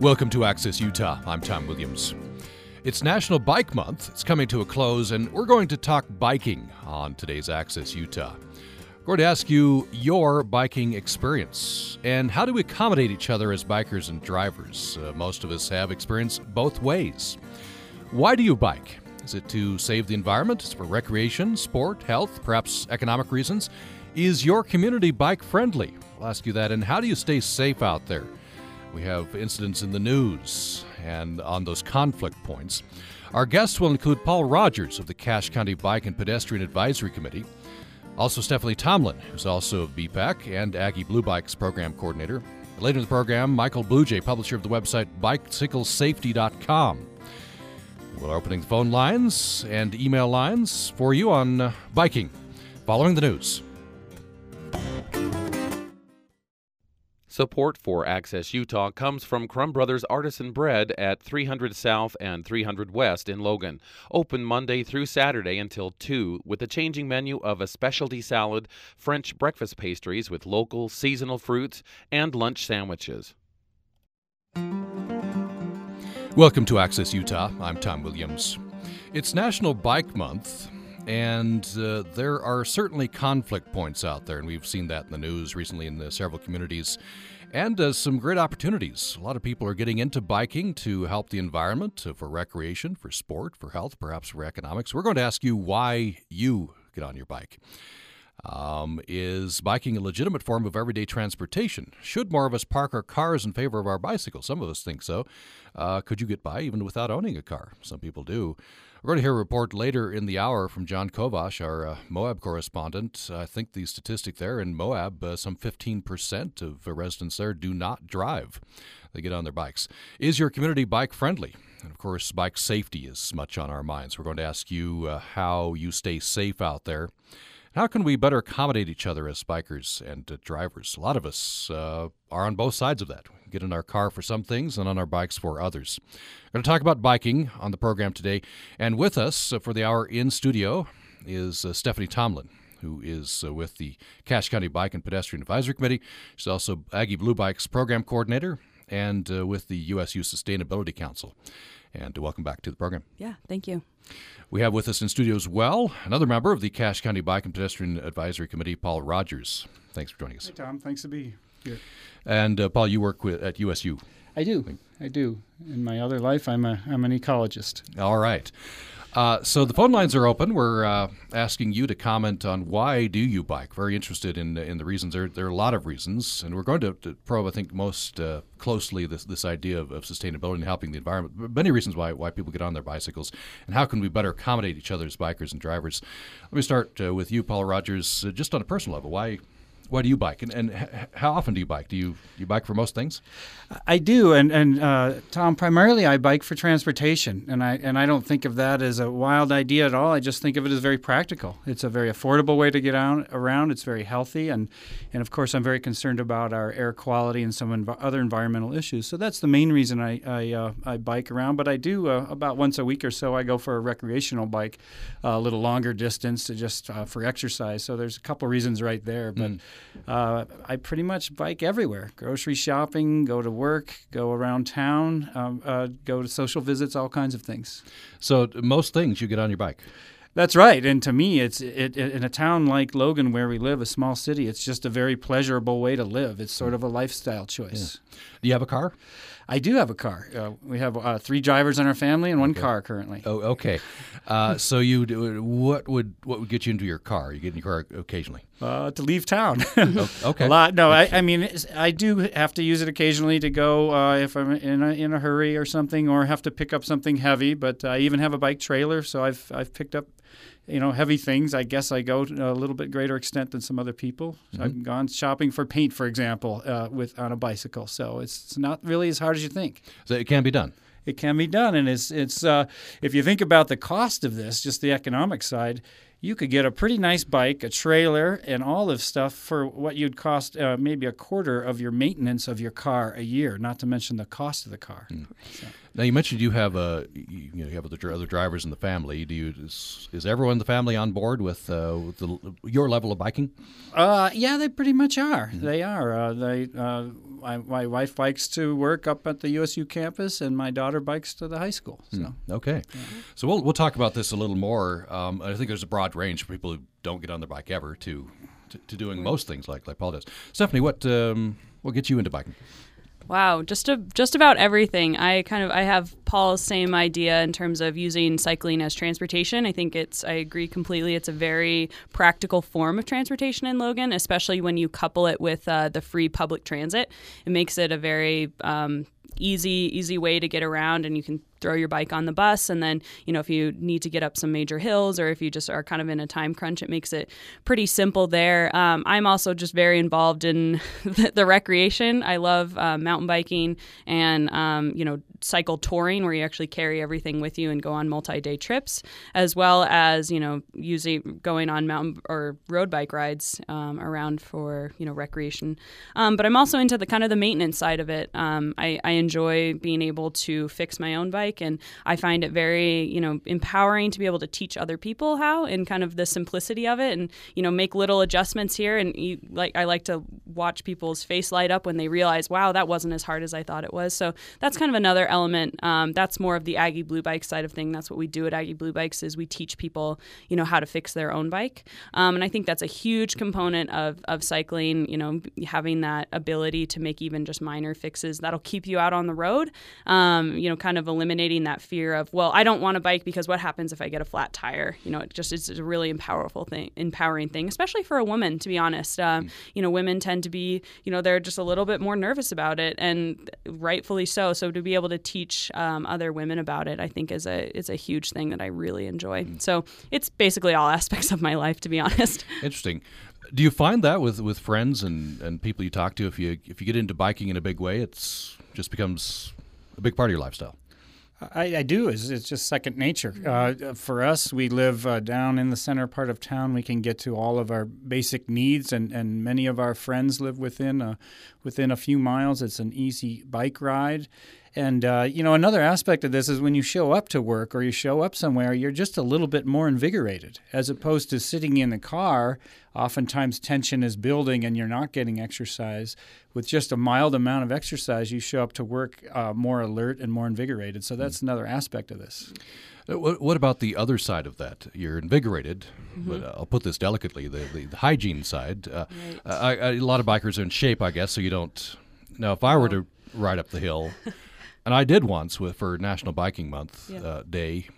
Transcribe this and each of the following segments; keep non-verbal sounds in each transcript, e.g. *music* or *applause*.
Welcome to Access Utah. I'm Tom Williams. It's National Bike Month. It's coming to a close, and we're going to talk biking on today's Access Utah. We're going to ask you your biking experience and how do we accommodate each other as bikers and drivers? Uh, most of us have experience both ways. Why do you bike? Is it to save the environment? Is it for recreation, sport, health, perhaps economic reasons? Is your community bike friendly? We'll ask you that. And how do you stay safe out there? We have incidents in the news and on those conflict points. Our guests will include Paul Rogers of the Cache County Bike and Pedestrian Advisory Committee, also Stephanie Tomlin, who's also of BPAC and Aggie Blue Bikes program coordinator. Later in the program, Michael Bluejay, publisher of the website bicyclesafety.com. We're opening the phone lines and email lines for you on biking following the news. Support for Access Utah comes from Crumb Brothers Artisan Bread at 300 South and 300 West in Logan. Open Monday through Saturday until 2 with a changing menu of a specialty salad, French breakfast pastries with local seasonal fruits, and lunch sandwiches. Welcome to Access Utah. I'm Tom Williams. It's National Bike Month, and uh, there are certainly conflict points out there, and we've seen that in the news recently in the several communities, and uh, some great opportunities. A lot of people are getting into biking to help the environment, uh, for recreation, for sport, for health, perhaps for economics. We're going to ask you why you get on your bike. Um, is biking a legitimate form of everyday transportation? Should more of us park our cars in favor of our bicycles? Some of us think so. Uh, could you get by even without owning a car? Some people do. We're going to hear a report later in the hour from John Kovash, our uh, Moab correspondent. I think the statistic there in Moab, uh, some 15% of residents there do not drive. They get on their bikes. Is your community bike friendly? And of course, bike safety is much on our minds. We're going to ask you uh, how you stay safe out there. How can we better accommodate each other as bikers and uh, drivers? A lot of us uh, are on both sides of that. We get in our car for some things and on our bikes for others. We're going to talk about biking on the program today. And with us uh, for the hour in studio is uh, Stephanie Tomlin. Who is uh, with the Cache County Bike and Pedestrian Advisory Committee? She's also Aggie Blue Bikes Program Coordinator and uh, with the USU Sustainability Council. And welcome back to the program. Yeah, thank you. We have with us in studio as well another member of the Cache County Bike and Pedestrian Advisory Committee, Paul Rogers. Thanks for joining us. Hey, Tom. Thanks to be here. And uh, Paul, you work with, at USU. I do. I do. In my other life, I'm a I'm an ecologist. All right. Uh, so the phone lines are open. We're uh, asking you to comment on why do you bike. Very interested in in the reasons. There, there are a lot of reasons, and we're going to, to probe, I think, most uh, closely this this idea of, of, sustainability and helping the environment. Many reasons why why people get on their bicycles, and how can we better accommodate each other as bikers and drivers. Let me start uh, with you, Paul Rogers. Uh, just on a personal level, why why do you bike, and, and h- how often do you bike? Do you you bike for most things? I do, and and uh, Tom, primarily I bike for transportation, and I and I don't think of that as a wild idea at all. I just think of it as very practical. It's a very affordable way to get out around. It's very healthy, and and of course I'm very concerned about our air quality and some env- other environmental issues. So that's the main reason I I, uh, I bike around. But I do uh, about once a week or so I go for a recreational bike, a little longer distance to just uh, for exercise. So there's a couple reasons right there, but. Mm. Uh, I pretty much bike everywhere grocery shopping, go to work, go around town, um, uh, go to social visits, all kinds of things. So, most things you get on your bike? That's right, and to me, it's it, it, in a town like Logan, where we live, a small city. It's just a very pleasurable way to live. It's sort of a lifestyle choice. Yeah. Do you have a car? I do have a car. Uh, we have uh, three drivers in our family and one okay. car currently. Oh, okay. Uh, so you, do, what would what would get you into your car? You get in your car occasionally? Uh, to leave town. *laughs* oh, okay. A lot. No, I, I, mean I do have to use it occasionally to go uh, if I'm in a, in a hurry or something, or have to pick up something heavy. But I even have a bike trailer, so I've I've picked up you know, heavy things. I guess I go to a little bit greater extent than some other people. Mm-hmm. I've gone shopping for paint, for example, uh, with on a bicycle. So it's, it's not really as hard as you think. So it can be done. It can be done, and it's it's uh, if you think about the cost of this, just the economic side, you could get a pretty nice bike, a trailer, and all of stuff for what you'd cost uh, maybe a quarter of your maintenance of your car a year. Not to mention the cost of the car. Mm. So. Now you mentioned you have a you, you know you have other, other drivers in the family. Do you is, is everyone in the family on board with, uh, with the, your level of biking? Uh, yeah, they pretty much are. Mm-hmm. They are. Uh, they uh, my, my, wife bikes to work up at the USU campus, and my daughter bikes to the high school. So mm, okay, yeah. so we'll we'll talk about this a little more. Um, I think there's a broad range for people who don't get on their bike ever to to, to doing most things like like Paul does. Stephanie, what um, what gets you into biking? Wow, just a, just about everything. I kind of I have Paul's same idea in terms of using cycling as transportation. I think it's I agree completely. It's a very practical form of transportation in Logan, especially when you couple it with uh, the free public transit. It makes it a very um, easy easy way to get around, and you can throw your bike on the bus. And then, you know, if you need to get up some major hills or if you just are kind of in a time crunch, it makes it pretty simple there. Um, I'm also just very involved in *laughs* the, the recreation. I love uh, mountain biking and, um, you know, cycle touring where you actually carry everything with you and go on multi-day trips as well as you know using going on mountain or road bike rides um, around for you know recreation um, but i'm also into the kind of the maintenance side of it um, I, I enjoy being able to fix my own bike and I find it very, you know, empowering to be able to teach other people how and kind of the simplicity of it and, you know, make little adjustments here. And you, like, I like to watch people's face light up when they realize, wow, that wasn't as hard as I thought it was. So that's kind of another element. Um, that's more of the Aggie Blue Bike side of thing. That's what we do at Aggie Blue Bikes is we teach people, you know, how to fix their own bike. Um, and I think that's a huge component of, of cycling, you know, having that ability to make even just minor fixes that'll keep you out on the road, um, you know, kind of eliminating that fear of well i don't want a bike because what happens if i get a flat tire you know it just it's a really powerful thing empowering thing especially for a woman to be honest um, mm. you know women tend to be you know they're just a little bit more nervous about it and rightfully so so to be able to teach um, other women about it i think is a is a huge thing that i really enjoy mm. so it's basically all *laughs* aspects of my life to be honest interesting do you find that with, with friends and, and people you talk to if you if you get into biking in a big way it's just becomes a big part of your lifestyle I, I, do. It's, it's, just second nature. Mm-hmm. Uh, for us, we live uh, down in the center part of town. We can get to all of our basic needs, and, and many of our friends live within a, within a few miles. It's an easy bike ride. And uh, you know, another aspect of this is when you show up to work or you show up somewhere, you're just a little bit more invigorated, as opposed to sitting in the car. Oftentimes, tension is building, and you're not getting exercise. With just a mild amount of exercise, you show up to work uh, more alert and more invigorated. So that's mm-hmm. another aspect of this. Uh, what, about the other side of that? You're invigorated, mm-hmm. but uh, I'll put this delicately the, the, the hygiene side. Uh, right. I, I, a lot of bikers are in shape, I guess, so you don't. Now, if I were to ride up the hill, *laughs* and I did once with for National Biking Month yeah. uh, Day.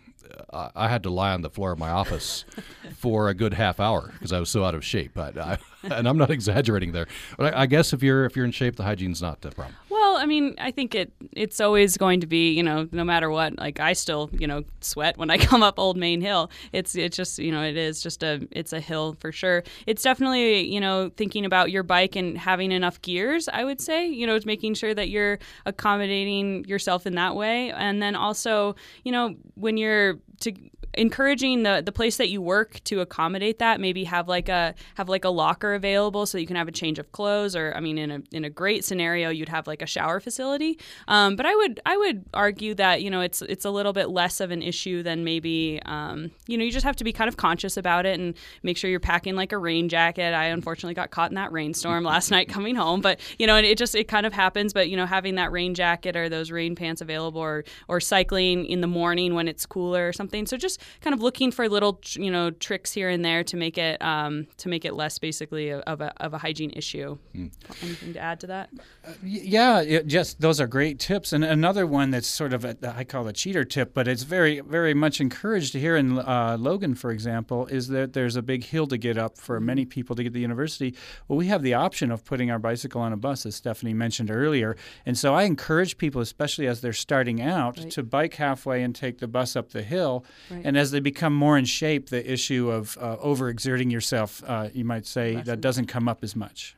I, I had to lie on the floor of my office *laughs* for a good half hour because I was so out of shape. I, I, *laughs* and I'm not exaggerating there. But I, guess if you're if you're in shape, the hygiene's not a problem. Well, I mean, I think it it's always going to be, you know, no matter what. Like I still, you know, sweat when I *laughs* come up Old Main Hill. It's it's just, you know, it is just a it's a hill for sure. It's definitely, you know, thinking about your bike and having enough gears, I would say, you know, it's making sure that you're accommodating yourself in that way. And then also, you know, when you're to encouraging the the place that you work to accommodate that. Maybe have like a have like a locker available so you can have a change of clothes or i mean in a in a great scenario you'd have like a shower facility. Um, but i would i would argue that you know it's it's a little bit less of an issue than maybe um, you know you just have to be kind of conscious about it and make sure you're packing like a rain jacket. I unfortunately got caught in that rainstorm *laughs* last night coming home but you know it just it kind of happens. But you know having that rain jacket or those rain pants available or or cycling in the morning when it's cooler or something. So just kind of looking for little you know tricks here and there to make it um, to make it less basically of a, of a hygiene issue. Mm. Anything to add to that? Uh, yeah, it just those are great tips. And another one that's sort of a, I call a cheater tip, but it's very very much encouraged here in uh, Logan, for example, is that there's a big hill to get up for many people to get to the university. Well, we have the option of putting our bicycle on a bus, as Stephanie mentioned earlier, and so I encourage people, especially as they're starting out, right. to bike halfway and take the bus up the hill. Right. And as they become more in shape, the issue of uh, overexerting yourself, uh, you might say, that doesn't come up as much.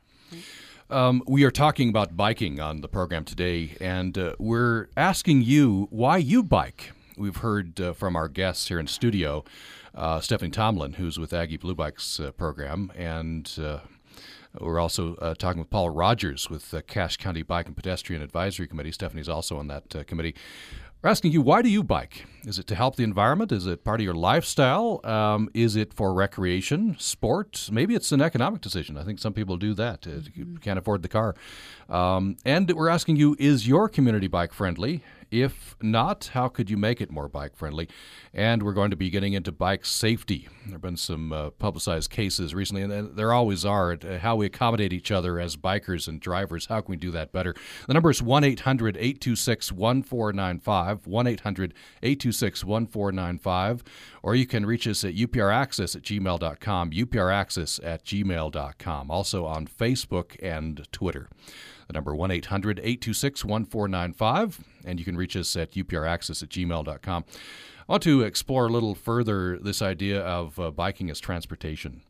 Um, we are talking about biking on the program today, and uh, we're asking you why you bike. We've heard uh, from our guests here in studio, uh, Stephanie Tomlin, who's with Aggie Blue Bikes uh, program, and we're also uh, talking with Paul Rogers with the Cache County Bike and Pedestrian Advisory Committee. Stephanie's also on that uh, committee. We're asking you, why do you bike? Is it to help the environment? Is it part of your lifestyle? Um, is it for recreation, sport? Maybe it's an economic decision. I think some people do that. You can't afford the car. Um, and we're asking you, is your community bike friendly? If not, how could you make it more bike friendly? And we're going to be getting into bike safety. There have been some uh, publicized cases recently, and there always are, uh, how we accommodate each other as bikers and drivers. How can we do that better? The number is 1 800 826 1495, 1 800 826 1495, or you can reach us at upraccess at gmail.com, upraccess at gmail.com, also on Facebook and Twitter. The number 1 800 826 1495, and you can reach us at upraccess at gmail.com. I want to explore a little further this idea of uh, biking as transportation.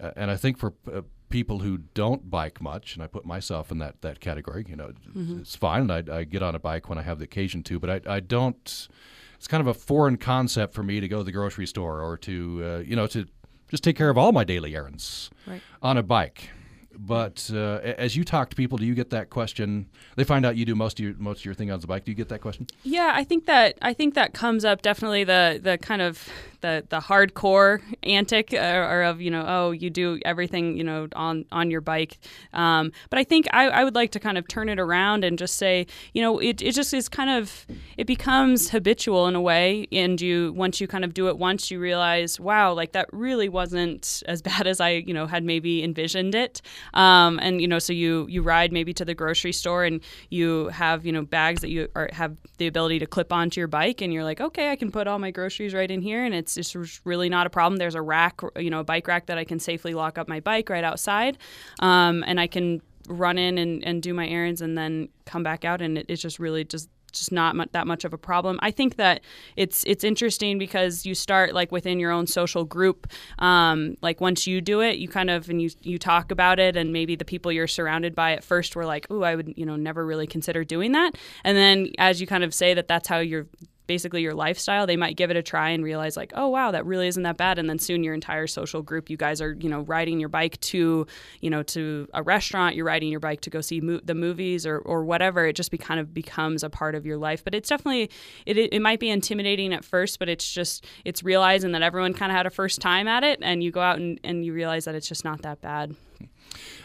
Uh, and I think for uh, people who don't bike much, and I put myself in that, that category, you know, mm-hmm. it's fine. And I, I, get on a bike when I have the occasion to, but I, I don't, it's kind of a foreign concept for me to go to the grocery store or to, uh, you know, to just take care of all my daily errands right. on a bike. But uh, as you talk to people, do you get that question? They find out you do most of your most of your thing on the bike. Do you get that question? Yeah, I think that I think that comes up definitely the the kind of the the hardcore antic uh, or of you know oh you do everything you know on on your bike. Um, but I think I, I would like to kind of turn it around and just say you know it, it just is kind of it becomes habitual in a way, and you once you kind of do it once, you realize wow like that really wasn't as *laughs* bad as I you know had maybe envisioned it. Um, and you know so you you ride maybe to the grocery store and you have you know bags that you are, have the ability to clip onto your bike, and you're like okay I can put all my groceries right in here, and it's it's just really not a problem. There's a rack, you know, a bike rack that I can safely lock up my bike right outside, um, and I can run in and, and do my errands and then come back out, and it, it's just really just just not that much of a problem. I think that it's it's interesting because you start like within your own social group. Um, like once you do it, you kind of and you you talk about it, and maybe the people you're surrounded by at first were like, "Oh, I would you know never really consider doing that." And then as you kind of say that that's how you're basically your lifestyle, they might give it a try and realize like, oh wow, that really isn't that bad. And then soon your entire social group, you guys are you know riding your bike to you know to a restaurant, you're riding your bike to go see mo- the movies or or whatever. It just be kind of becomes a part of your life. But it's definitely it it, might be intimidating at first, but it's just it's realizing that everyone kind of had a first time at it, and you go out and, and you realize that it's just not that bad.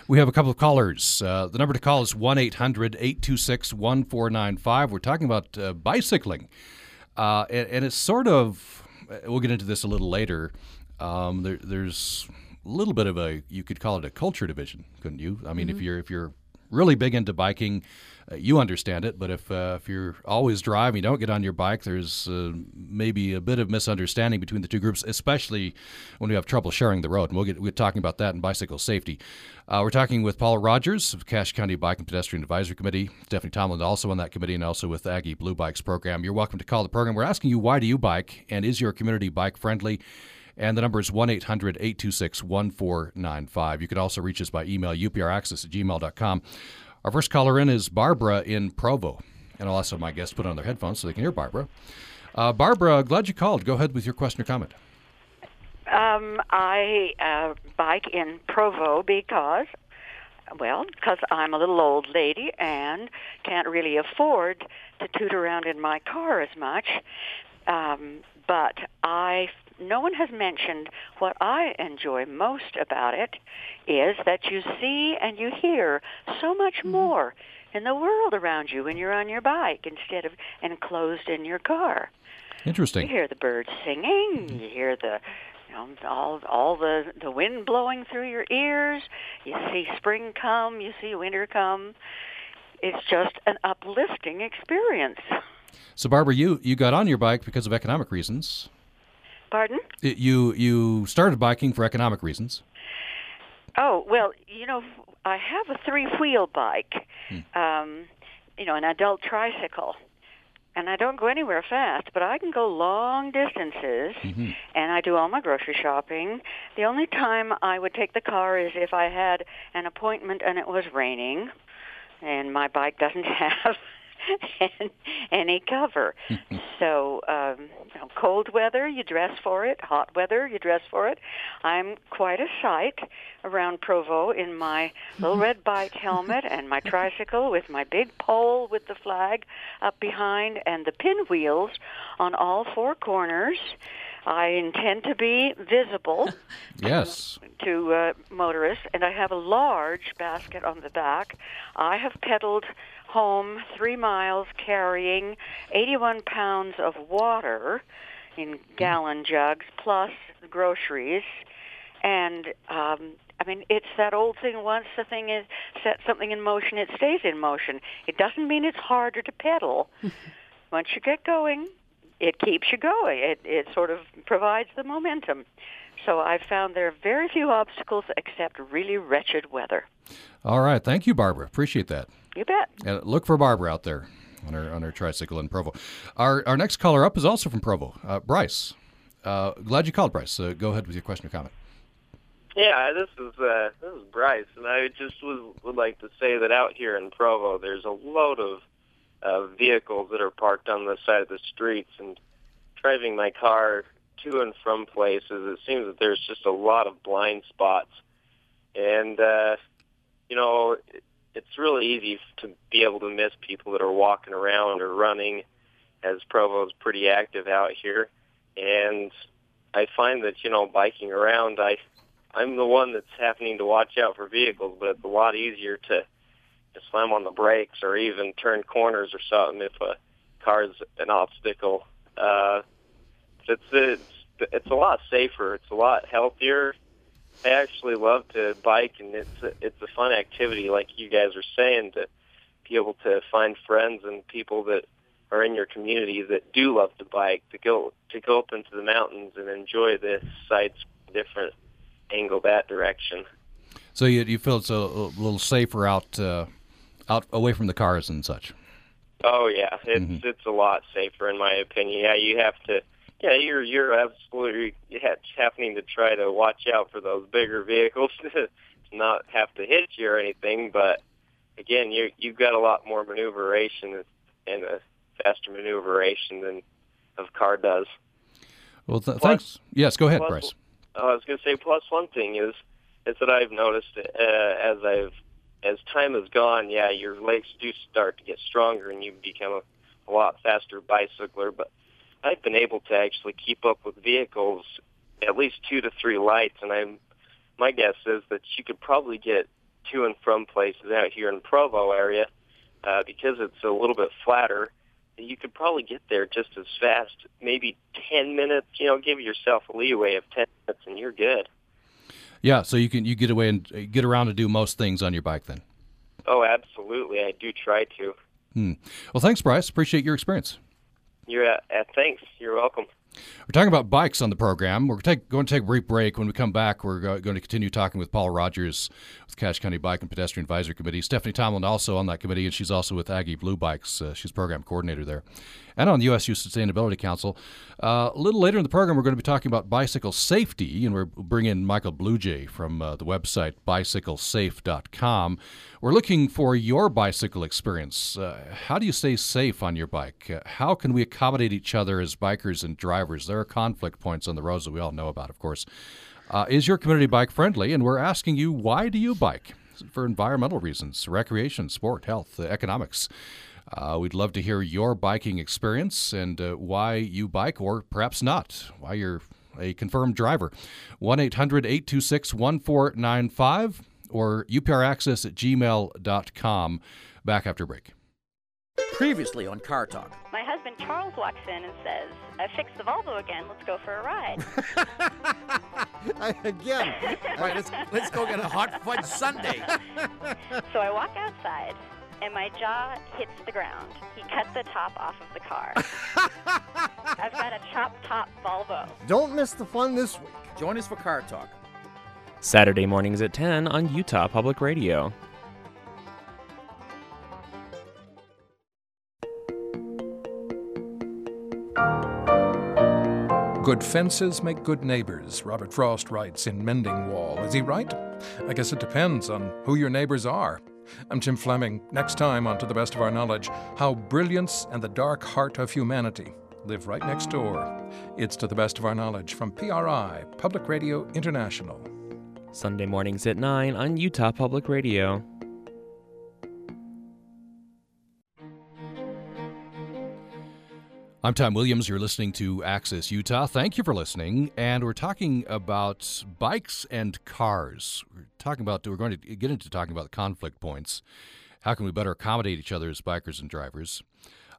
We have a couple of callers. Uh, the number to call is 1 800 826 1495. We're talking about uh, bicycling. Uh, and, and, it's sort of, we'll get into this a little later. Um, there, there's a little bit of a, you could call it a culture division, couldn't you? I mean, mm-hmm. if you're if you're really big into biking, uh, you understand it. But if uh, if you're always driving, you don't get on your bike, there's uh, maybe a bit of misunderstanding between the two groups, especially when we have trouble sharing the road. And we'll get we're talking about that in bicycle safety. Uh, we're talking with Paula Rogers of Cache County Bike and Pedestrian Advisory Committee. Stephanie Tomlin also on that committee, and also with Aggie Blue Bikes program. You're welcome to call the program. We're asking you why do you bike, and is your community bike friendly? And the number is 1 800 826 1495. You can also reach us by email, upraccess at gmail.com. Our first caller in is Barbara in Provo. And I'll also my guests put on their headphones so they can hear Barbara. Uh, Barbara, glad you called. Go ahead with your question or comment. Um, I uh, bike in Provo because, well, because I'm a little old lady and can't really afford to toot around in my car as much. Um, but I no one has mentioned what I enjoy most about it is that you see and you hear so much mm-hmm. more in the world around you when you're on your bike instead of enclosed in your car. Interesting. You hear the birds singing, mm-hmm. you hear the you know, all all the the wind blowing through your ears. You see spring come, you see winter come. It's just an uplifting experience. So Barbara, you you got on your bike because of economic reasons. Pardon? You you started biking for economic reasons. Oh well, you know, I have a three-wheel bike, hmm. um, you know, an adult tricycle, and I don't go anywhere fast, but I can go long distances, mm-hmm. and I do all my grocery shopping. The only time I would take the car is if I had an appointment and it was raining, and my bike doesn't *laughs* have *laughs* any cover. *laughs* So, um, you know, cold weather, you dress for it. Hot weather, you dress for it. I'm quite a sight around Provo in my little red bike helmet *laughs* and my tricycle with my big pole with the flag up behind and the pinwheels on all four corners. I intend to be visible *laughs* Yes. to uh, motorists, and I have a large basket on the back. I have pedaled home three miles carrying 81 pounds of water in gallon jugs plus groceries. And um, I mean, it's that old thing. Once the thing is set something in motion, it stays in motion. It doesn't mean it's harder to pedal. *laughs* Once you get going, it keeps you going. It it sort of provides the momentum. So I've found there are very few obstacles except really wretched weather. All right. Thank you, Barbara. Appreciate that. You bet. And look for Barbara out there on her on her tricycle in Provo. Our our next caller up is also from Provo, uh, Bryce. Uh, glad you called, Bryce. Uh, go ahead with your question or comment. Yeah, this is uh, this is Bryce, and I just would would like to say that out here in Provo, there's a load of uh, vehicles that are parked on the side of the streets, and driving my car to and from places, it seems that there's just a lot of blind spots, and uh, you know, it's really easy to be able to miss people that are walking around or running, as Provo's pretty active out here, and I find that you know, biking around, I I'm the one that's happening to watch out for vehicles, but it's a lot easier to, to slam on the brakes or even turn corners or something if a car's an obstacle. Uh, it's it's it's a lot safer. It's a lot healthier. I actually love to bike, and it's a, it's a fun activity, like you guys are saying, to be able to find friends and people that are in your community that do love to bike, to go to go up into the mountains and enjoy the sights different angle that direction. So you you feel it's a, a little safer out uh, out away from the cars and such. Oh yeah, it's it's a lot safer in my opinion. Yeah, you have to. Yeah, you're you're absolutely ha- happening to try to watch out for those bigger vehicles *laughs* to not have to hit you or anything. But again, you you've got a lot more maneuveration and a faster maneuveration than a car does. Well, th- thanks. Yes, go ahead, Plus- Bryce. I was going to say, plus one thing is is that I've noticed uh, as I've as time has gone, yeah, your legs do start to get stronger and you become a, a lot faster bicycler. But I've been able to actually keep up with vehicles at least two to three lights, and I'm my guess is that you could probably get to and from places out here in Provo area uh, because it's a little bit flatter. You could probably get there just as fast, maybe 10 minutes. You know, give yourself a leeway of 10 minutes, and you're good. Yeah, so you can you get away and uh, get around to do most things on your bike then. Oh, absolutely. I do try to. Hmm. Well, thanks, Bryce. Appreciate your experience. You're uh, uh, thanks. You're welcome. We're talking about bikes on the program. We're take, going to take a brief break. When we come back, we're go, going to continue talking with Paul Rogers with Cache County Bike and Pedestrian Advisory Committee. Stephanie Tomlin also on that committee, and she's also with Aggie Blue Bikes. Uh, she's program coordinator there, and on the USU Sustainability Council. Uh, a little later in the program, we're going to be talking about bicycle safety, and we're bringing in Michael Bluejay from uh, the website bicyclesafe.com. We're looking for your bicycle experience. Uh, how do you stay safe on your bike? Uh, how can we accommodate each other as bikers and drivers? There are conflict points on the roads that we all know about, of course. Uh, is your community bike friendly? And we're asking you, why do you bike? For environmental reasons, recreation, sport, health, economics. Uh, we'd love to hear your biking experience and uh, why you bike, or perhaps not, why you're a confirmed driver. 1 800 826 1495 or upraccess at gmail.com. Back after break. Previously on Car Talk. My husband Charles walks in and says, I fixed the Volvo again. Let's go for a ride. *laughs* Again. All right, let's, let's go get a hot fudge sundae. *laughs* so I walk outside, and my jaw hits the ground. He cut the top off of the car. *laughs* I've got a chop top Volvo. Don't miss the fun this week. Join us for Car Talk. Saturday mornings at 10 on Utah Public Radio. Good fences make good neighbors, Robert Frost writes in Mending Wall. Is he right? I guess it depends on who your neighbors are. I'm Jim Fleming. Next time, on To the Best of Our Knowledge, how brilliance and the dark heart of humanity live right next door. It's to the best of our knowledge from PRI, Public Radio International. Sunday mornings at 9 on Utah Public Radio. I'm Tom Williams. You're listening to Access Utah. Thank you for listening. And we're talking about bikes and cars. We're talking about, we're going to get into talking about the conflict points. How can we better accommodate each other as bikers and drivers?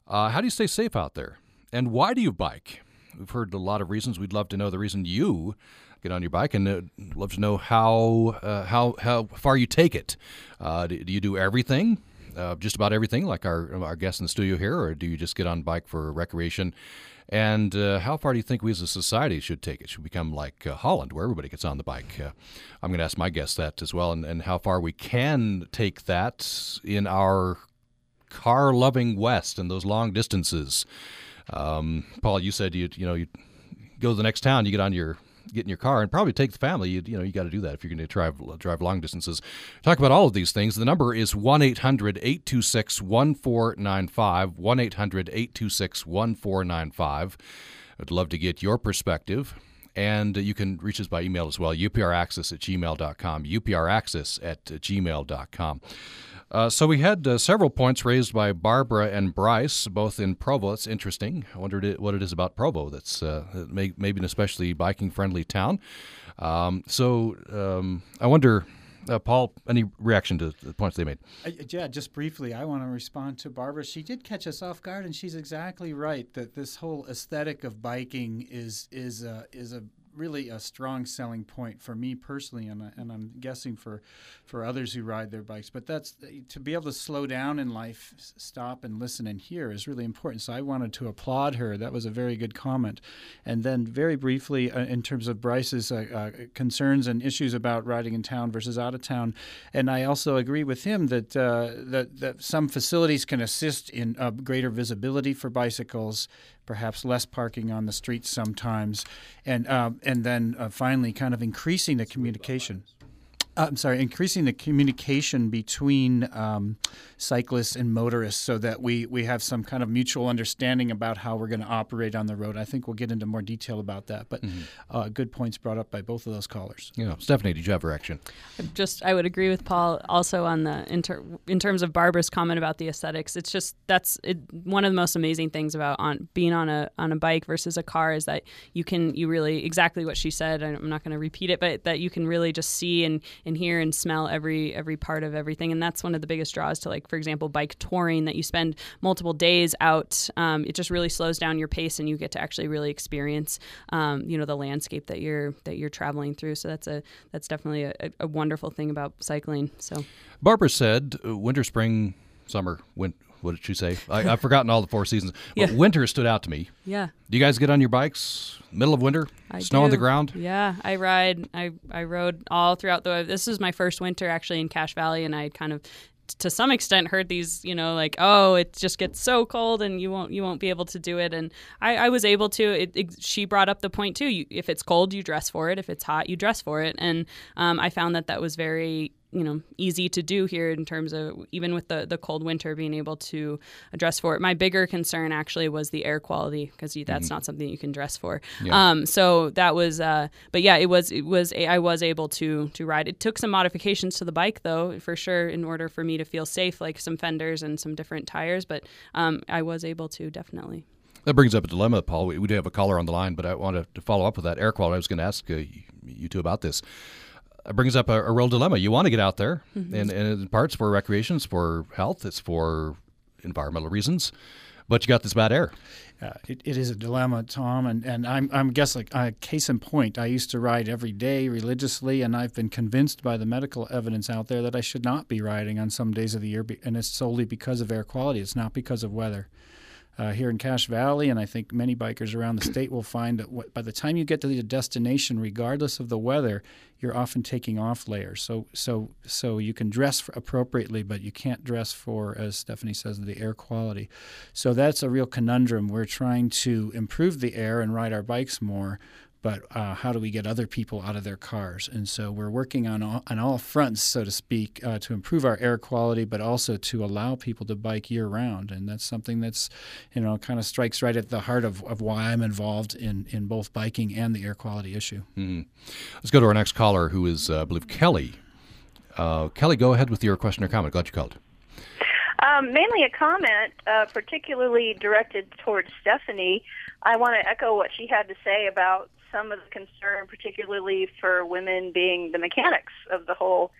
Uh, how do you stay safe out there? And why do you bike? We've heard a lot of reasons. We'd love to know the reason you get on your bike, and uh, love to know how uh, how how far you take it. Uh, do, do, you do everything? Uh, just about everything, like our our guests in the studio here, or do you just get on bike for recreation? And uh, how far do you think we as a society should take it? Should become like uh, Holland, where everybody gets on the bike? Uh, I'm going to ask my guests that as well, and, and how far we can take that in our car loving West and those long distances. Um, Paul, you said you you know you go to the next town, you get on your get in your car and probably take the family. You, you know, you got to do that if you're going to drive drive long distances. Talk about all of these things. The number is 1 800 826 1495. 1 800 826 1495. I'd love to get your perspective. And you can reach us by email as well, upraccess at gmail.com, upraccess at gmail.com. Uh, so we had uh, several points raised by Barbara and Bryce, both in Provo. It's interesting. I wondered what it is about Provo that's uh, may, maybe an especially biking friendly town. Um, so um, I wonder. Uh, Paul, any reaction to the points they made? yeah, just briefly, I want to respond to Barbara. She did catch us off guard, and she's exactly right that this whole aesthetic of biking is is is a really a strong selling point for me personally, and, and I'm guessing for, for others who ride their bikes. But that's to be able to slow down in life, stop and listen and hear is really important. So I wanted to applaud her. That was a very good comment. And then very briefly, uh, in terms of Bryce's uh, uh, concerns and issues about riding in town versus out of town, and I also agree with him that uh, that, that some facilities can assist in uh, greater visibility for bicycles perhaps less parking on the streets sometimes, and um, and then uh, finally, kind of increasing the communication. I'm sorry, increasing the communication between um, cyclists and motorists so that we, we have some kind of mutual understanding about how we're going to operate on the road. I think we'll get into more detail about that, but mm-hmm. uh, good points brought up by both of those callers. Yeah, Stephanie, did you have a reaction? Just, I would agree with Paul also on the in, ter- in terms of Barbara's comment about the aesthetics. It's just that's it, one of the most amazing things about on being on a on a bike versus a car is that you can you really exactly what she said. I'm not going to repeat it, but that you can really just see and and hear and smell every every part of everything. And that's one of the biggest draws to like for example bike touring that you spend multiple days out um, it just really slows down your pace and you get to actually really experience um, you know the landscape that you're that you're traveling through. So that's a that's definitely a, a wonderful thing about cycling. So barbara said uh, winter spring summer win- what did she say? *laughs* I, have forgotten all the four seasons. But yeah. winter stood out to me. Yeah. Do you guys get on your bikes middle of winter? I Snow do. on the ground? Yeah, I ride. I I rode all throughout the. This is my first winter actually in Cache Valley, and I kind of to some extent heard these you know like oh it just gets so cold and you won't you won't be able to do it and i, I was able to it, it, she brought up the point too you, if it's cold you dress for it if it's hot you dress for it and um, i found that that was very you know easy to do here in terms of even with the the cold winter being able to address for it. My bigger concern actually was the air quality because that's mm-hmm. not something you can dress for. Yeah. Um, so that was, uh, but yeah, it was it was a, I was able to to ride. It took some modifications to the bike though, for sure, in order for me to feel safe, like some fenders and some different tires. But um, I was able to definitely. That brings up a dilemma, Paul. We, we do have a caller on the line, but I wanted to follow up with that air quality. I was going to ask uh, you two about this brings up a, a, real dilemma. You want to get out there, mm-hmm. and, and in parts for recreation, it's for health, it's for environmental reasons, but you got this bad air. Uh, it, it is a dilemma, Tom, and, and I'm I'm guess like uh, case in point. I used to ride every day religiously, and I've been convinced by the medical evidence out there that I should not be riding on some days of the year, and it's solely because of air quality. It's not because of weather uh, here in Cache Valley, and I think many bikers around the state will find that by the time you get to the destination, regardless of the weather, you're often taking off layers. So, so, so you can dress appropriately, but you can't dress for, as Stephanie says, the air quality. So that's a real conundrum. We're trying to improve the air and ride our bikes more, but uh, how do we get other people out of their cars? And so we're working on all, on all fronts, so to speak, uh, to improve our air quality, but also to allow people to bike year round. And that's something that's, you know, kind of strikes right at the heart of, of why I'm involved in, in both biking and the air quality issue. Mm. Let's go to our next caller, who is, uh, I believe, Kelly. Uh, Kelly, go ahead with your question or comment. Glad you called. Um, mainly a comment, uh, particularly directed towards Stephanie. I want to echo what she had to say about some of the concern, particularly for women being the mechanics of the whole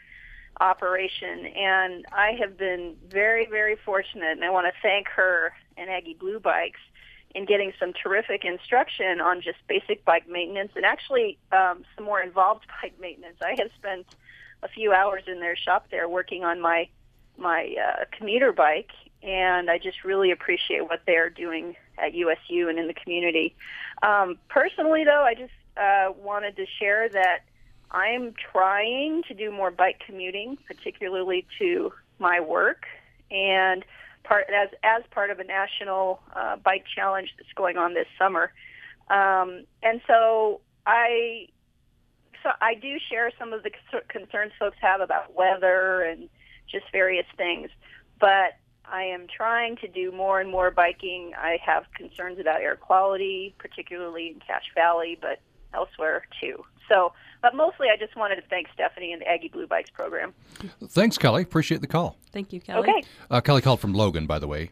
operation. And I have been very, very fortunate, and I want to thank her and Aggie Blue Bikes in getting some terrific instruction on just basic bike maintenance and actually um, some more involved *laughs* bike maintenance. I have spent a few hours in their shop there working on my my uh, commuter bike, and I just really appreciate what they're doing at USU and in the community. Um, personally, though, I just uh, wanted to share that I'm trying to do more bike commuting, particularly to my work, and part as as part of a national uh, bike challenge that's going on this summer. Um, and so I so I do share some of the concerns folks have about weather and just various things. But I am trying to do more and more biking. I have concerns about air quality, particularly in Cache Valley, but elsewhere too. So, but mostly I just wanted to thank Stephanie and the Aggie Blue Bikes program. Thanks, Kelly. Appreciate the call. Thank you, Kelly. Okay. Uh, Kelly called from Logan, by the way.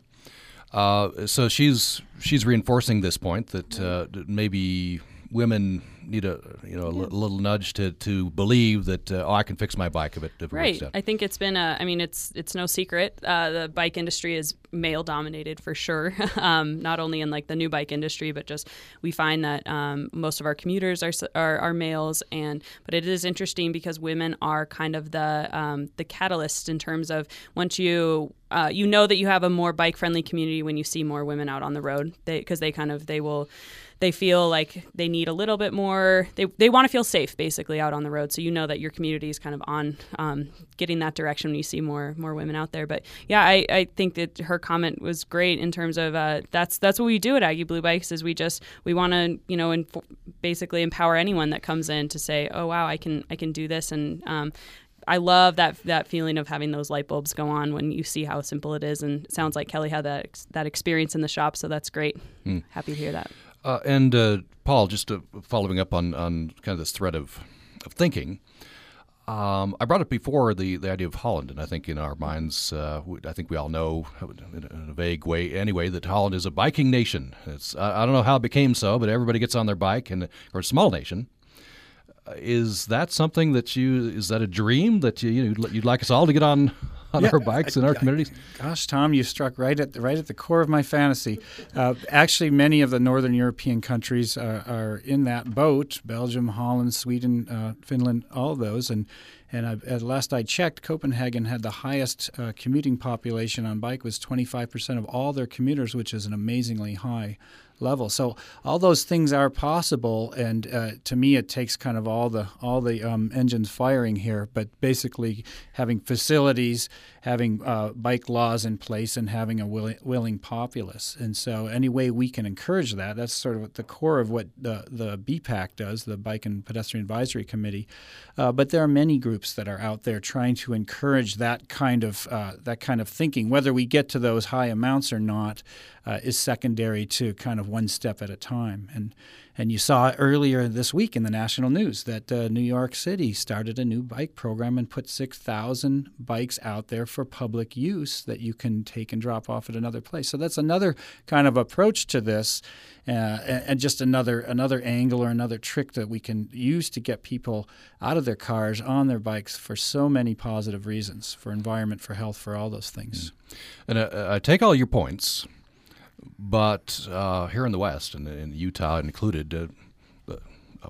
Uh, so she's she's reinforcing this point that uh, maybe women need a you know a yeah. little nudge to to believe that uh, oh I can fix my bike if it if right. It I think it's been a I mean it's it's no secret uh, the bike industry is male dominated for sure. *laughs* um, not only in like the new bike industry, but just we find that um, most of our commuters are, are, are males, and but it is interesting because women are kind of the um, the catalyst in terms of once you uh, you know that you have a more bike friendly community when you see more women out on the road because they, they kind of they will they feel like they need a little bit more they, they want to feel safe basically out on the road. So you know that your community is kind of on um, getting that direction when you see more more women out there. But yeah I, I think that her comment was great in terms of uh, that's that's what we do at Aggie Blue Bikes is we just we want to you know inf- basically empower anyone that comes in to say oh wow I can I can do this. And um, I love that that feeling of having those light bulbs go on when you see how simple it is. And it sounds like Kelly had that that experience in the shop so that's great. Mm. happy to hear that uh, and uh, Paul, just uh, following up on, on kind of this thread of, of thinking, um, I brought up before the, the idea of Holland, and I think in our minds, uh, I think we all know in a vague way anyway that Holland is a biking nation. It's I, I don't know how it became so, but everybody gets on their bike, and or a small nation. Uh, is that something that you is that a dream that you, you know, you'd like us all to get on on yeah, our bikes in our communities? Gosh, Tom, you struck right at the, right at the core of my fantasy. Uh, actually, many of the northern European countries are, are in that boat: Belgium, Holland, Sweden, uh, Finland, all those. And and I, at last I checked, Copenhagen had the highest uh, commuting population on bike was 25% of all their commuters, which is an amazingly high level. So all those things are possible, and uh, to me, it takes kind of all the all the um, engines firing here. But basically, having facilities, having uh, bike laws in place, and having a willing, willing populace. And so, any way we can encourage that, that's sort of the core of what the the BPAC does, the Bike and Pedestrian Advisory Committee. Uh, but there are many groups that are out there trying to encourage that kind of uh, that kind of thinking. Whether we get to those high amounts or not uh, is secondary to kind of one step at a time. And and you saw earlier this week in the national news that uh, New York City started a new bike program and put 6,000 bikes out there for public use that you can take and drop off at another place. So that's another kind of approach to this, uh, and just another another angle or another trick that we can use to get people out of their cars on their bikes for so many positive reasons, for environment, for health, for all those things. Mm. And uh, I take all your points. But uh, here in the West, and in Utah included, uh, uh,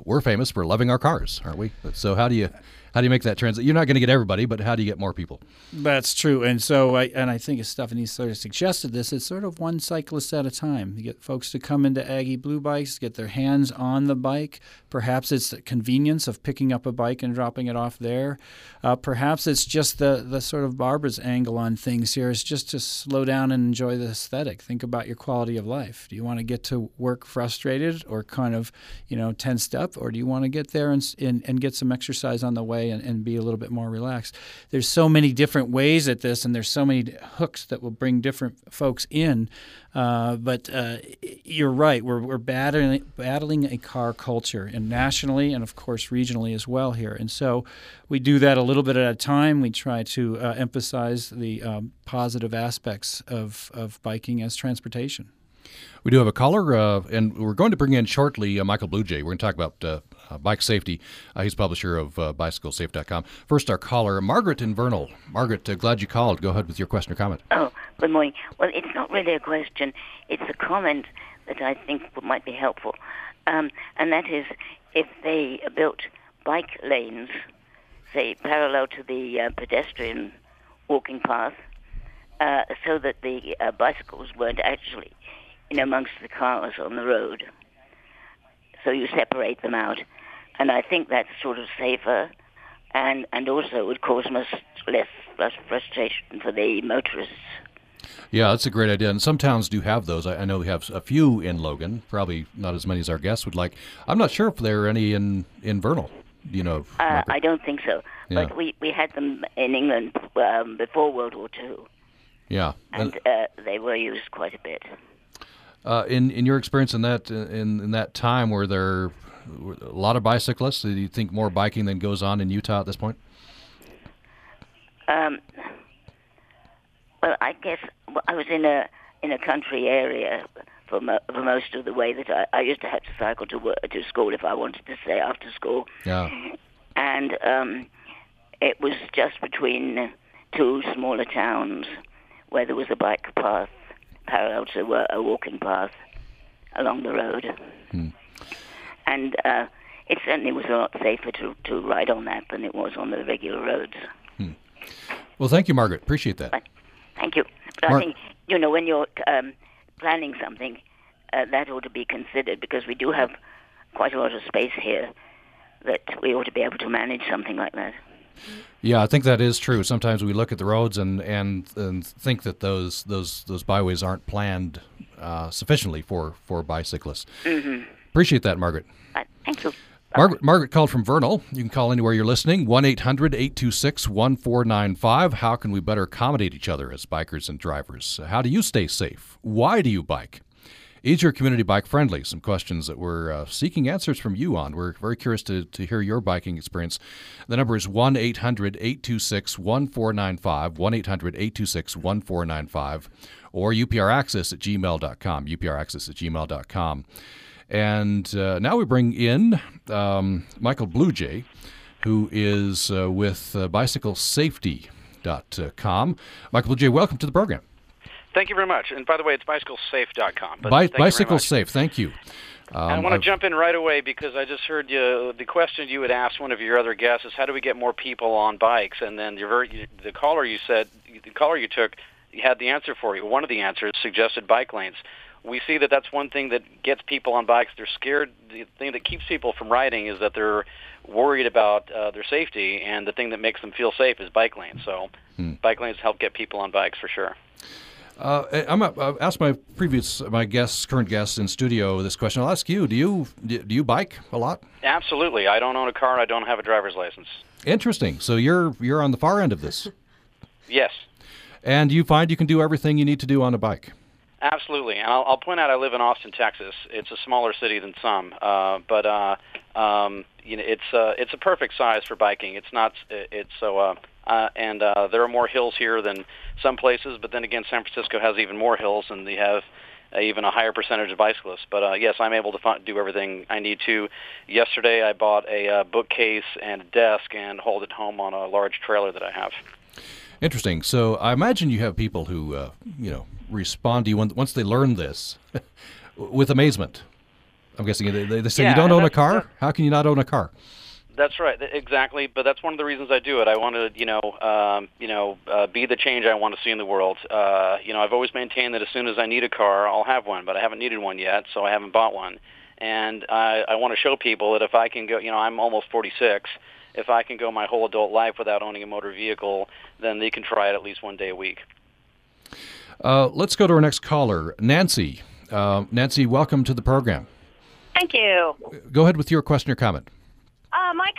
we're famous for loving our cars, aren't we? So how do you how do you make that transit? You're not going to get everybody, but how do you get more people? That's true, and so I and I think as Stephanie sort of suggested this, it's sort of one cyclist at a time. You get folks to come into Aggie Blue Bikes, get their hands on the bike. Perhaps it's the convenience of picking up a bike and dropping it off there. Uh, perhaps it's just the the sort of Barbara's angle on things here is just to slow down and enjoy the aesthetic. Think about your quality of life. Do you want to get to work frustrated or kind of you know tensed up, or do you want to get there and and, and get some exercise on the way and, and be a little bit more relaxed? There's so many different ways at this, and there's so many hooks that will bring different folks in. Uh, but uh, you're right. We're, we're battling, battling a car culture, and nationally, and of course regionally as well here. And so we do that a little bit at a time. We try to uh, emphasize the um, positive aspects of, of biking as transportation. We do have a caller, uh, and we're going to bring in shortly uh, Michael Bluejay. We're going to talk about uh, bike safety. Uh, he's publisher of uh, BicycleSafe.com. First, our caller, Margaret in Vernal. Margaret, uh, glad you called. Go ahead with your question or comment. Oh, good morning. Well, it's not really a question. It's a comment that I think might be helpful. Um, and that is if they built bike lanes, say, parallel to the uh, pedestrian walking path, uh, so that the uh, bicycles weren't actually in amongst the cars on the road. So you separate them out and I think that's sort of safer, and and also would cause much less less frustration for the motorists. Yeah, that's a great idea. And some towns do have those. I, I, know we have a few in Logan, probably not as many as our guests would like. I'm not sure if there are any in, in Vernal. You know, uh, I don't think so. Yeah. But we, we had them in England um, before World War II. Yeah. And uh, they were used quite a bit. Uh, in in your experience in that in, in that time, were there a lot of bicyclists? Do you think more biking than goes on in Utah at this point? Um, well, I guess I was in a in a country area for, mo- for most of the way that I, I used to have to cycle to work, to school if I wanted to stay after school. Yeah. And um, it was just between two smaller towns where there was a bike path parallel to a walking path along the road. Hmm and uh, it certainly was a lot safer to, to ride on that than it was on the regular roads. Hmm. Well, thank you, Margaret. Appreciate that. But, thank you. But Mar- I think, you know, when you're um, planning something, uh, that ought to be considered because we do have quite a lot of space here that we ought to be able to manage something like that. Yeah, I think that is true. Sometimes we look at the roads and, and, and think that those those those byways aren't planned uh, sufficiently for, for bicyclists. Mm-hmm. Appreciate that, Margaret. thank you. Margaret, Margaret called from Vernal. You can call anywhere you're listening, 1 800 826 1495. How can we better accommodate each other as bikers and drivers? How do you stay safe? Why do you bike? Is your community bike friendly? Some questions that we're uh, seeking answers from you on. We're very curious to, to hear your biking experience. The number is 1 800 826 1495, 1 800 826 1495, or upraccess at gmail.com, upraccess at gmail.com. And uh, now we bring in um, Michael Bluejay, who is uh, with uh, BicycleSafety.com. Michael Bluejay, welcome to the program. Thank you very much. And by the way, it's BicycleSafe.com. Bi- Bicycle Safe, thank you. Um, I want to jump in right away because I just heard you. The question you had asked one of your other guests is how do we get more people on bikes? And then your very, the caller you said, the caller you took, had the answer for you. One of the answers suggested bike lanes we see that that's one thing that gets people on bikes. They're scared. The thing that keeps people from riding is that they're worried about uh, their safety, and the thing that makes them feel safe is bike lanes. So, hmm. bike lanes help get people on bikes for sure. Uh, I'm uh, I've asked my previous my guests, current guests in studio, this question. I'll ask you: Do you do you bike a lot? Absolutely. I don't own a car. I don't have a driver's license. Interesting. So you're you're on the far end of this. *laughs* yes. And you find you can do everything you need to do on a bike. Absolutely, and I'll, I'll point out I live in Austin, Texas. It's a smaller city than some, uh, but uh, um, you know it's uh, it's a perfect size for biking. It's not it's so uh, uh, and uh, there are more hills here than some places. But then again, San Francisco has even more hills, and they have uh, even a higher percentage of bicyclists. But uh, yes, I'm able to f- do everything I need to. Yesterday, I bought a uh, bookcase and a desk and hold it home on a large trailer that I have. Interesting. So I imagine you have people who, uh, you know, respond to you once they learn this *laughs* with amazement. I'm guessing they, they say, yeah, You don't own a car? How can you not own a car? That's right, exactly. But that's one of the reasons I do it. I want to, you know, um, you know, uh, be the change I want to see in the world. Uh, you know, I've always maintained that as soon as I need a car, I'll have one, but I haven't needed one yet, so I haven't bought one. And I, I want to show people that if I can go, you know, I'm almost 46. If I can go my whole adult life without owning a motor vehicle, then they can try it at least one day a week. Uh, let's go to our next caller, Nancy. Uh, Nancy, welcome to the program. Thank you. Go ahead with your question or comment.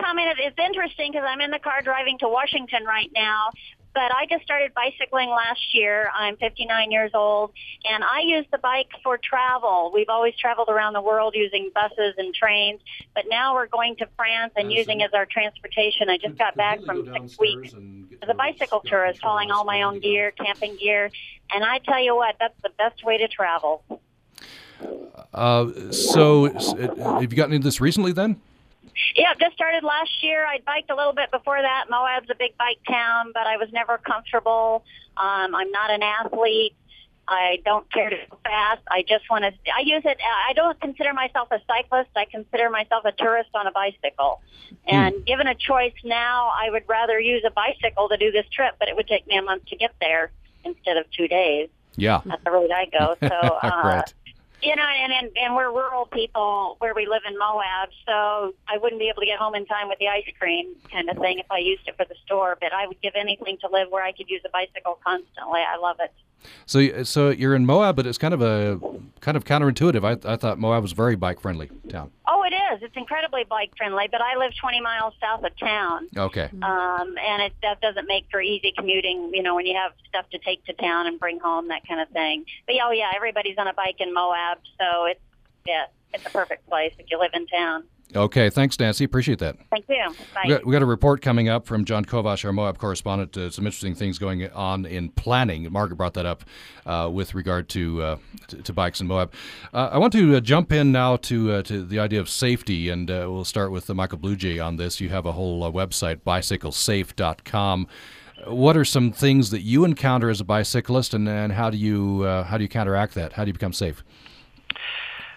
Comment it's interesting because I'm in the car driving to Washington right now, but I just started bicycling last year. I'm 59 years old, and I use the bike for travel. We've always traveled around the world using buses and trains, but now we're going to France and using as our transportation. I just got back from six weeks as a bicycle tourist, hauling all my own gear, camping gear, and I tell you what, that's the best way to travel. Uh, so, uh, have you gotten into this recently then? Yeah, just started last year. I biked a little bit before that. Moab's a big bike town, but I was never comfortable. Um, I'm not an athlete. I don't care to go fast. I just want to. I use it. I don't consider myself a cyclist. I consider myself a tourist on a bicycle. And given a choice now, I would rather use a bicycle to do this trip, but it would take me a month to get there instead of two days. Yeah. That's the road I go. *laughs* So, uh, right. You know, and, and and we're rural people where we live in Moab, so I wouldn't be able to get home in time with the ice cream kind of thing if I used it for the store. But I would give anything to live where I could use a bicycle constantly. I love it. So, y- so you're in Moab, but it's kind of a kind of counterintuitive. I, I thought Moab was a very bike friendly town. Oh, it is. It's incredibly bike friendly, but I live 20 miles south of town. Okay. Um, and it, that doesn't make for easy commuting, you know, when you have stuff to take to town and bring home, that kind of thing. But yeah, oh yeah, everybody's on a bike in Moab, so it's, yeah, it's a perfect place if you live in town. Okay. Thanks, Nancy. Appreciate that. Thank you. Bye. We got, we got a report coming up from John Kovash, our Moab correspondent. Uh, some interesting things going on in planning. Margaret brought that up uh, with regard to, uh, to to bikes in Moab. Uh, I want to uh, jump in now to uh, to the idea of safety, and uh, we'll start with Michael Bluejay on this. You have a whole uh, website, bicyclesafe.com. What are some things that you encounter as a bicyclist, and, and how do you uh, how do you counteract that? How do you become safe?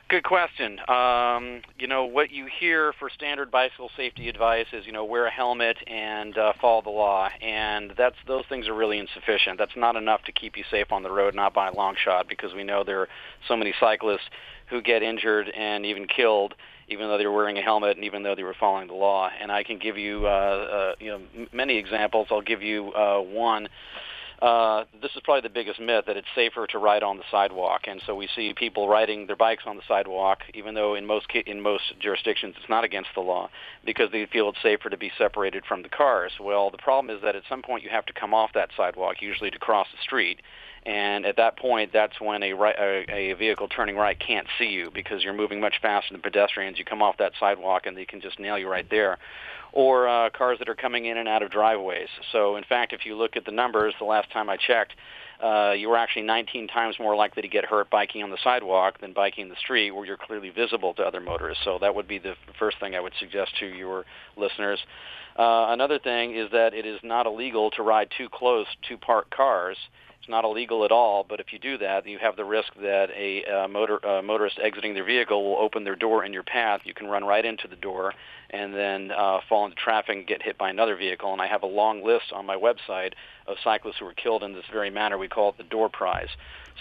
Good question. Um, you know, what you hear for standard bicycle safety advice is, you know, wear a helmet and uh, follow the law, and that's those things are really insufficient. That's not enough to keep you safe on the road, not by a long shot, because we know there are so many cyclists who get injured and even killed, even though they were wearing a helmet and even though they were following the law. And I can give you, uh, uh, you know, m- many examples. I'll give you uh, one. Uh, this is probably the biggest myth that it's safer to ride on the sidewalk, and so we see people riding their bikes on the sidewalk, even though in most in most jurisdictions it's not against the law, because they feel it's safer to be separated from the cars. Well, the problem is that at some point you have to come off that sidewalk, usually to cross the street, and at that point, that's when a, right, a, a vehicle turning right can't see you because you're moving much faster than pedestrians. You come off that sidewalk and they can just nail you right there. Or uh, cars that are coming in and out of driveways. So, in fact, if you look at the numbers, the last time I checked, uh, you were actually 19 times more likely to get hurt biking on the sidewalk than biking the street where you're clearly visible to other motorists. So that would be the first thing I would suggest to your listeners. Uh, another thing is that it is not illegal to ride too close to parked cars. It's not illegal at all, but if you do that, you have the risk that a uh, motor uh, motorist exiting their vehicle will open their door in your path. You can run right into the door and then uh, fall into traffic and get hit by another vehicle. And I have a long list on my website of cyclists who were killed in this very manner. We call it the door prize.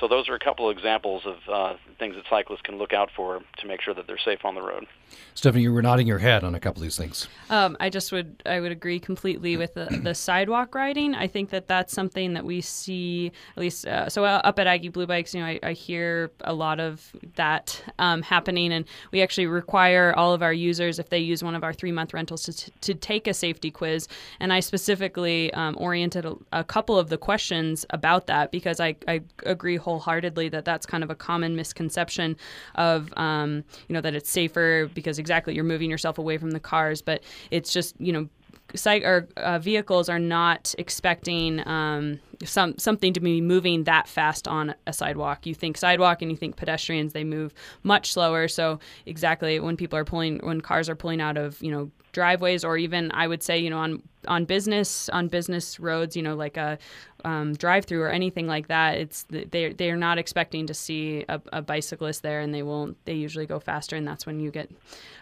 So those are a couple of examples of uh, things that cyclists can look out for to make sure that they're safe on the road. Stephanie, you were nodding your head on a couple of these things. Um, I just would I would agree completely with the, the sidewalk riding. I think that that's something that we see at least. Uh, so uh, up at Aggie Blue Bikes, you know, I, I hear a lot of that um, happening, and we actually require all of our users if they use one of our three month rentals to, to take a safety quiz. And I specifically um, oriented a, a couple of the questions about that because I, I agree wholeheartedly that that's kind of a common misconception of um, you know that it's safer because exactly you're moving yourself away from the cars, but it's just you know site or uh, vehicles are not expecting um, some something to be moving that fast on a sidewalk. You think sidewalk and you think pedestrians, they move much slower. So exactly when people are pulling, when cars are pulling out of you know driveways or even I would say you know on on business on business roads you know like a um, drive through or anything like that it's they they're not expecting to see a, a, bicyclist there and they won't they usually go faster and that's when you get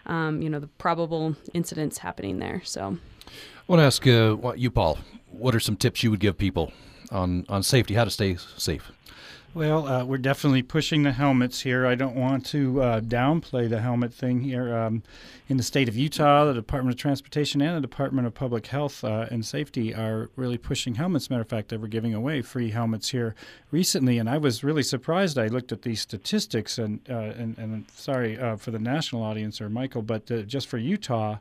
um, you know the probable incidents happening there so want to ask uh, what you Paul what are some tips you would give people on on safety how to stay safe well, uh, we're definitely pushing the helmets here. I don't want to uh, downplay the helmet thing here. Um, in the state of Utah, the Department of Transportation and the Department of Public Health uh, and Safety are really pushing helmets. Matter of fact, they were giving away free helmets here recently, and I was really surprised. I looked at these statistics, and uh, and, and sorry uh, for the national audience or Michael, but uh, just for Utah.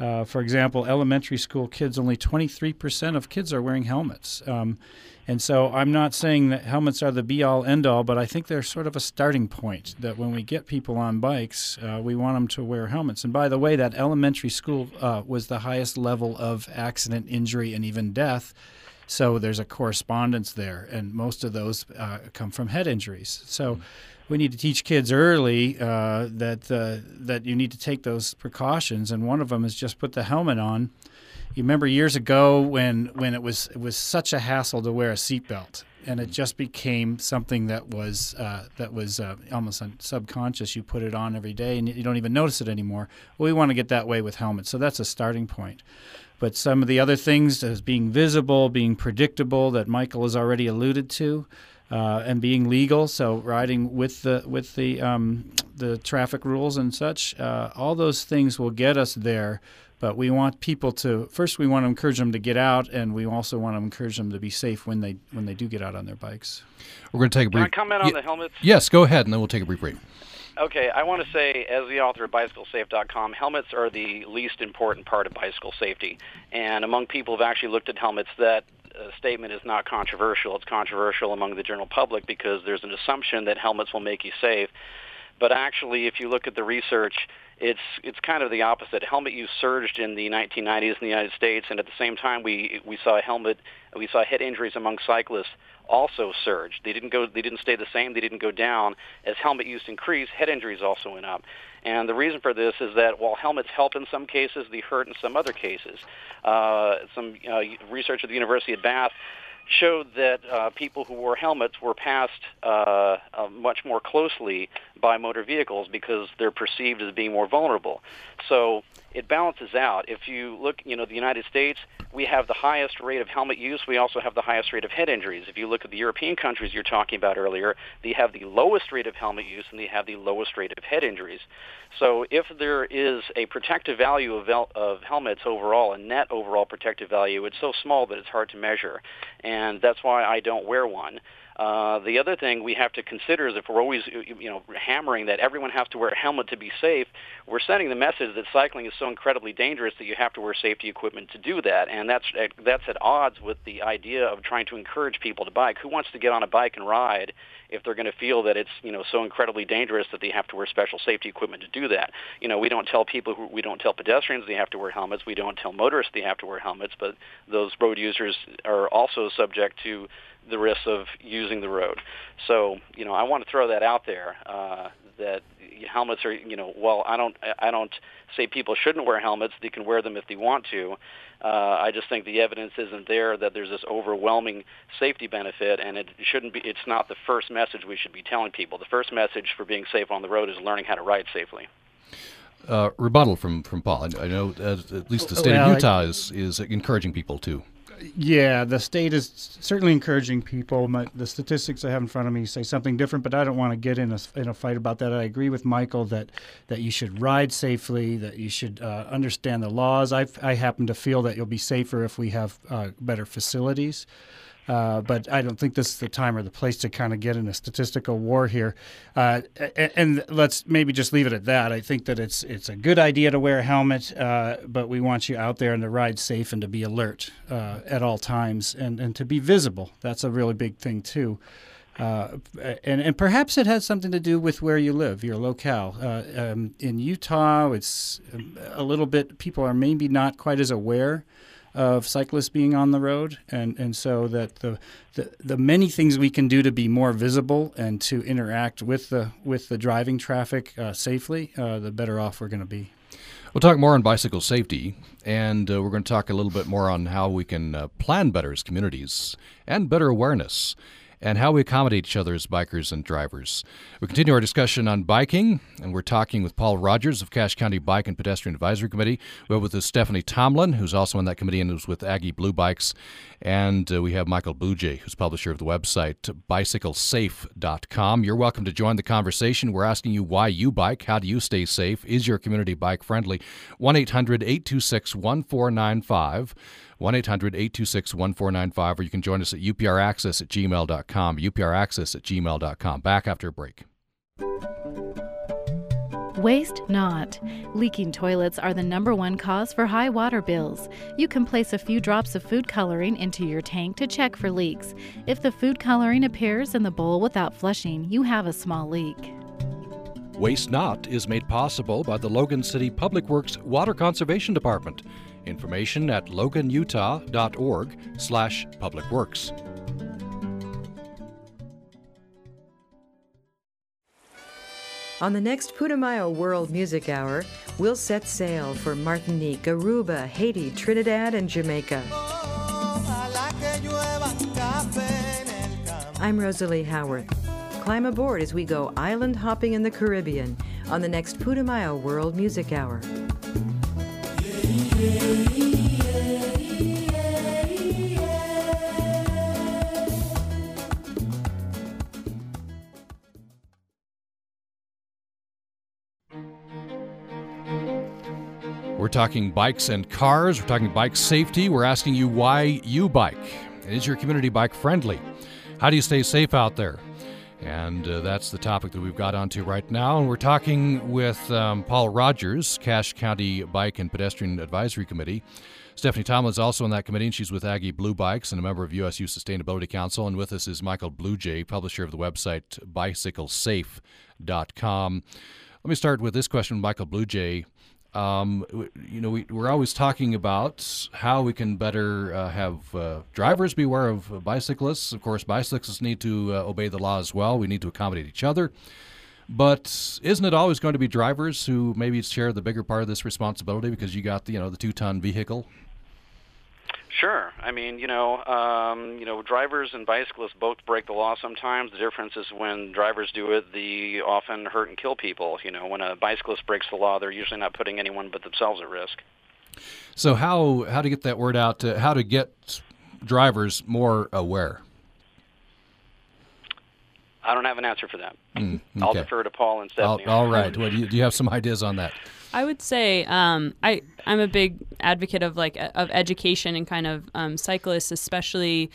Uh, for example, elementary school kids, only 23% of kids are wearing helmets. Um, and so I'm not saying that helmets are the be all end all, but I think they're sort of a starting point that when we get people on bikes, uh, we want them to wear helmets. And by the way, that elementary school uh, was the highest level of accident, injury, and even death. So there's a correspondence there, and most of those uh, come from head injuries. So we need to teach kids early uh, that uh, that you need to take those precautions, and one of them is just put the helmet on you remember years ago when when it was it was such a hassle to wear a seatbelt, and it just became something that was uh, that was uh, almost subconscious. You put it on every day, and you don't even notice it anymore. Well, we want to get that way with helmets, so that's a starting point. But some of the other things, as being visible, being predictable, that Michael has already alluded to. Uh, and being legal, so riding with the with the um, the traffic rules and such, uh, all those things will get us there but we want people to first we want to encourage them to get out and we also want to encourage them to be safe when they when they do get out on their bikes. We're going to take a brief Can I comment on the helmets? Yes go ahead and then we'll take a brief break. Okay, I want to say, as the author of BicycleSafe.com, helmets are the least important part of bicycle safety. And among people who've actually looked at helmets, that uh, statement is not controversial. It's controversial among the general public because there's an assumption that helmets will make you safe. But actually, if you look at the research, it's it's kind of the opposite. Helmet use surged in the 1990s in the United States, and at the same time, we we saw helmet we saw head injuries among cyclists also surge. They didn't go they didn't stay the same. They didn't go down as helmet use increased. Head injuries also went up. And the reason for this is that while helmets help in some cases, they hurt in some other cases. Uh, some uh, research at the University of Bath showed that uh, people who wore helmets were passed uh, uh, much more closely by motor vehicles because they're perceived as being more vulnerable. So it balances out. If you look, you know, the United States, we have the highest rate of helmet use. We also have the highest rate of head injuries. If you look at the European countries you're talking about earlier, they have the lowest rate of helmet use and they have the lowest rate of head injuries. So if there is a protective value of, vel- of helmets overall, a net overall protective value, it's so small that it's hard to measure. And that's why I don't wear one. Uh, the other thing we have to consider is if we're always, you know, hammering that everyone has to wear a helmet to be safe, we're sending the message that cycling is so incredibly dangerous that you have to wear safety equipment to do that, and that's that's at odds with the idea of trying to encourage people to bike. Who wants to get on a bike and ride if they're going to feel that it's, you know, so incredibly dangerous that they have to wear special safety equipment to do that? You know, we don't tell people, who, we don't tell pedestrians they have to wear helmets. We don't tell motorists they have to wear helmets, but those road users are also subject to the risks of using the road. So, you know, I want to throw that out there uh, that helmets are, you know, well, I don't, I don't say people shouldn't wear helmets. They can wear them if they want to. Uh, I just think the evidence isn't there that there's this overwhelming safety benefit, and it shouldn't be. It's not the first message we should be telling people. The first message for being safe on the road is learning how to ride safely. Uh, rebuttal from from Paul. I, I know uh, at least the state well, of Utah I, is is encouraging people to yeah, the state is certainly encouraging people. My, the statistics I have in front of me say something different, but I don't want to get in a, in a fight about that. I agree with Michael that, that you should ride safely, that you should uh, understand the laws. I, I happen to feel that you'll be safer if we have uh, better facilities. Uh, but I don't think this is the time or the place to kind of get in a statistical war here. Uh, and, let's maybe just leave it at that. I think that it's it's a good idea to wear a helmet, uh, but we want you out there and to ride safe and to be alert uh, at all times and, and to be visible. That's a really big thing too. Uh, and, and perhaps it has something to do with where you live, your locale. Uh, um, in Utah, it's um, a little bit, people are maybe not quite as aware of cyclists being on the road, and, and so that the, the, the many things we can do to be more visible and to interact with the, with the driving traffic uh, safely, uh, the better off we're going to be. We'll talk more on bicycle safety, and uh, we're going to talk a little bit more on how we can uh, plan better as communities and better awareness and how we accommodate each other as bikers and drivers. We continue our discussion on biking, and we're talking with Paul Rogers of Cache County Bike and Pedestrian Advisory Committee. We have with Stephanie Tomlin, who's also on that committee and is with Aggie Blue Bikes. And uh, we have Michael Bluejay, who's publisher of the website bicyclesafe.com. You're welcome to join the conversation. We're asking you why you bike. How do you stay safe? Is your community bike friendly? 1 800 826 1495. 1 800 826 1495, or you can join us at upraccess at gmail.com. upraccess at gmail.com. Back after a break. Waste not. Leaking toilets are the number one cause for high water bills. You can place a few drops of food coloring into your tank to check for leaks. If the food coloring appears in the bowl without flushing, you have a small leak. Waste Not is made possible by the Logan City Public Works Water Conservation Department. Information at loganutah.org slash publicworks. On the next Putumayo World Music Hour, we'll set sail for Martinique, Aruba, Haiti, Trinidad, and Jamaica. I'm Rosalie Howarth. Climb aboard as we go island hopping in the Caribbean on the next Putumayo World Music Hour. We're talking bikes and cars. We're talking bike safety. We're asking you why you bike. Is your community bike friendly? How do you stay safe out there? And uh, that's the topic that we've got onto right now. And we're talking with um, Paul Rogers, Cache County Bike and Pedestrian Advisory Committee. Stephanie Tomlin is also on that committee, and she's with Aggie Blue Bikes and a member of USU Sustainability Council. And with us is Michael Bluejay, publisher of the website bicyclesafe.com. Let me start with this question, Michael Bluejay. Um, you know, we, are always talking about how we can better uh, have uh, drivers beware of bicyclists. Of course, bicyclists need to uh, obey the law as well. We need to accommodate each other. But isn't it always going to be drivers who maybe share the bigger part of this responsibility because you got the you know the two ton vehicle? Sure. I mean, you know, um, you know, drivers and bicyclists both break the law sometimes. The difference is when drivers do it, they often hurt and kill people. You know, when a bicyclist breaks the law, they're usually not putting anyone but themselves at risk. So how how to get that word out? To, how to get drivers more aware? I don't have an answer for that. Mm, okay. I'll defer to Paul and Stephanie. all right. Well, do you, do you have some ideas on that? I would say um, I I'm a big advocate of like of education and kind of um, cyclists, especially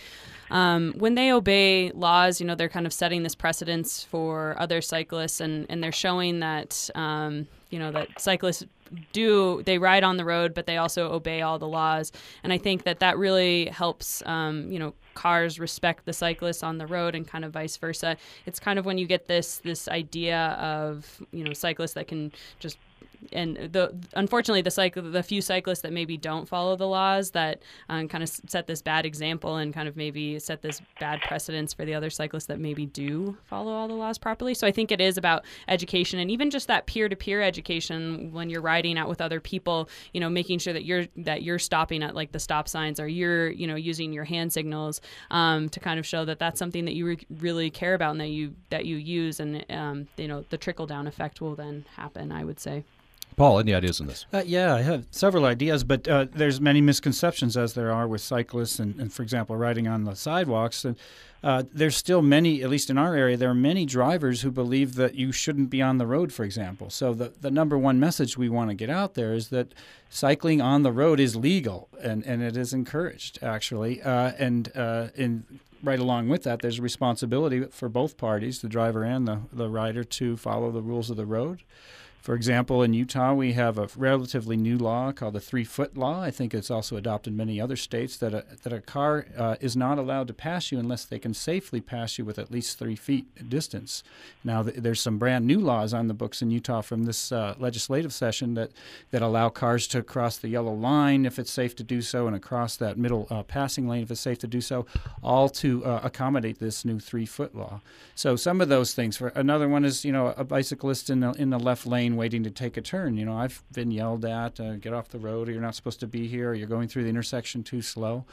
um, when they obey laws. You know, they're kind of setting this precedence for other cyclists, and and they're showing that um, you know that cyclists do they ride on the road, but they also obey all the laws. And I think that that really helps um, you know cars respect the cyclists on the road and kind of vice versa. It's kind of when you get this this idea of you know cyclists that can just and the unfortunately the cycle the few cyclists that maybe don't follow the laws that um, kind of set this bad example and kind of maybe set this bad precedence for the other cyclists that maybe do follow all the laws properly. So I think it is about education and even just that peer to peer education when you're riding out with other people. You know, making sure that you're that you're stopping at like the stop signs or you're you know using your hand signals um, to kind of show that that's something that you re- really care about and that you that you use and um, you know the trickle down effect will then happen. I would say. Paul, any ideas on this? Uh, yeah, I have several ideas, but uh, there's many misconceptions as there are with cyclists, and, and for example, riding on the sidewalks. And uh, there's still many, at least in our area, there are many drivers who believe that you shouldn't be on the road, for example. So the the number one message we want to get out there is that cycling on the road is legal and, and it is encouraged actually, uh, and uh, in right along with that, there's a responsibility for both parties, the driver and the, the rider, to follow the rules of the road For example, in Utah, we have a relatively new law called the three foot law. I think it's also adopted in many other states that a, that a car uh, is not allowed to pass you unless they can safely pass you with at least three feet distance. Now, th- there's some brand new laws on the books in Utah from this uh, legislative session that, that allow cars to cross the yellow line if it's safe to do so and across that middle uh, passing lane if it's safe to do so, all to uh, accommodate this new three foot law. So, some of those things. For another one is, you know, a bicyclist in the, in the left lane waiting to take a turn. You know, I've been yelled at, uh, get off the road, or you're not supposed to be here, or you're going through the intersection too slow.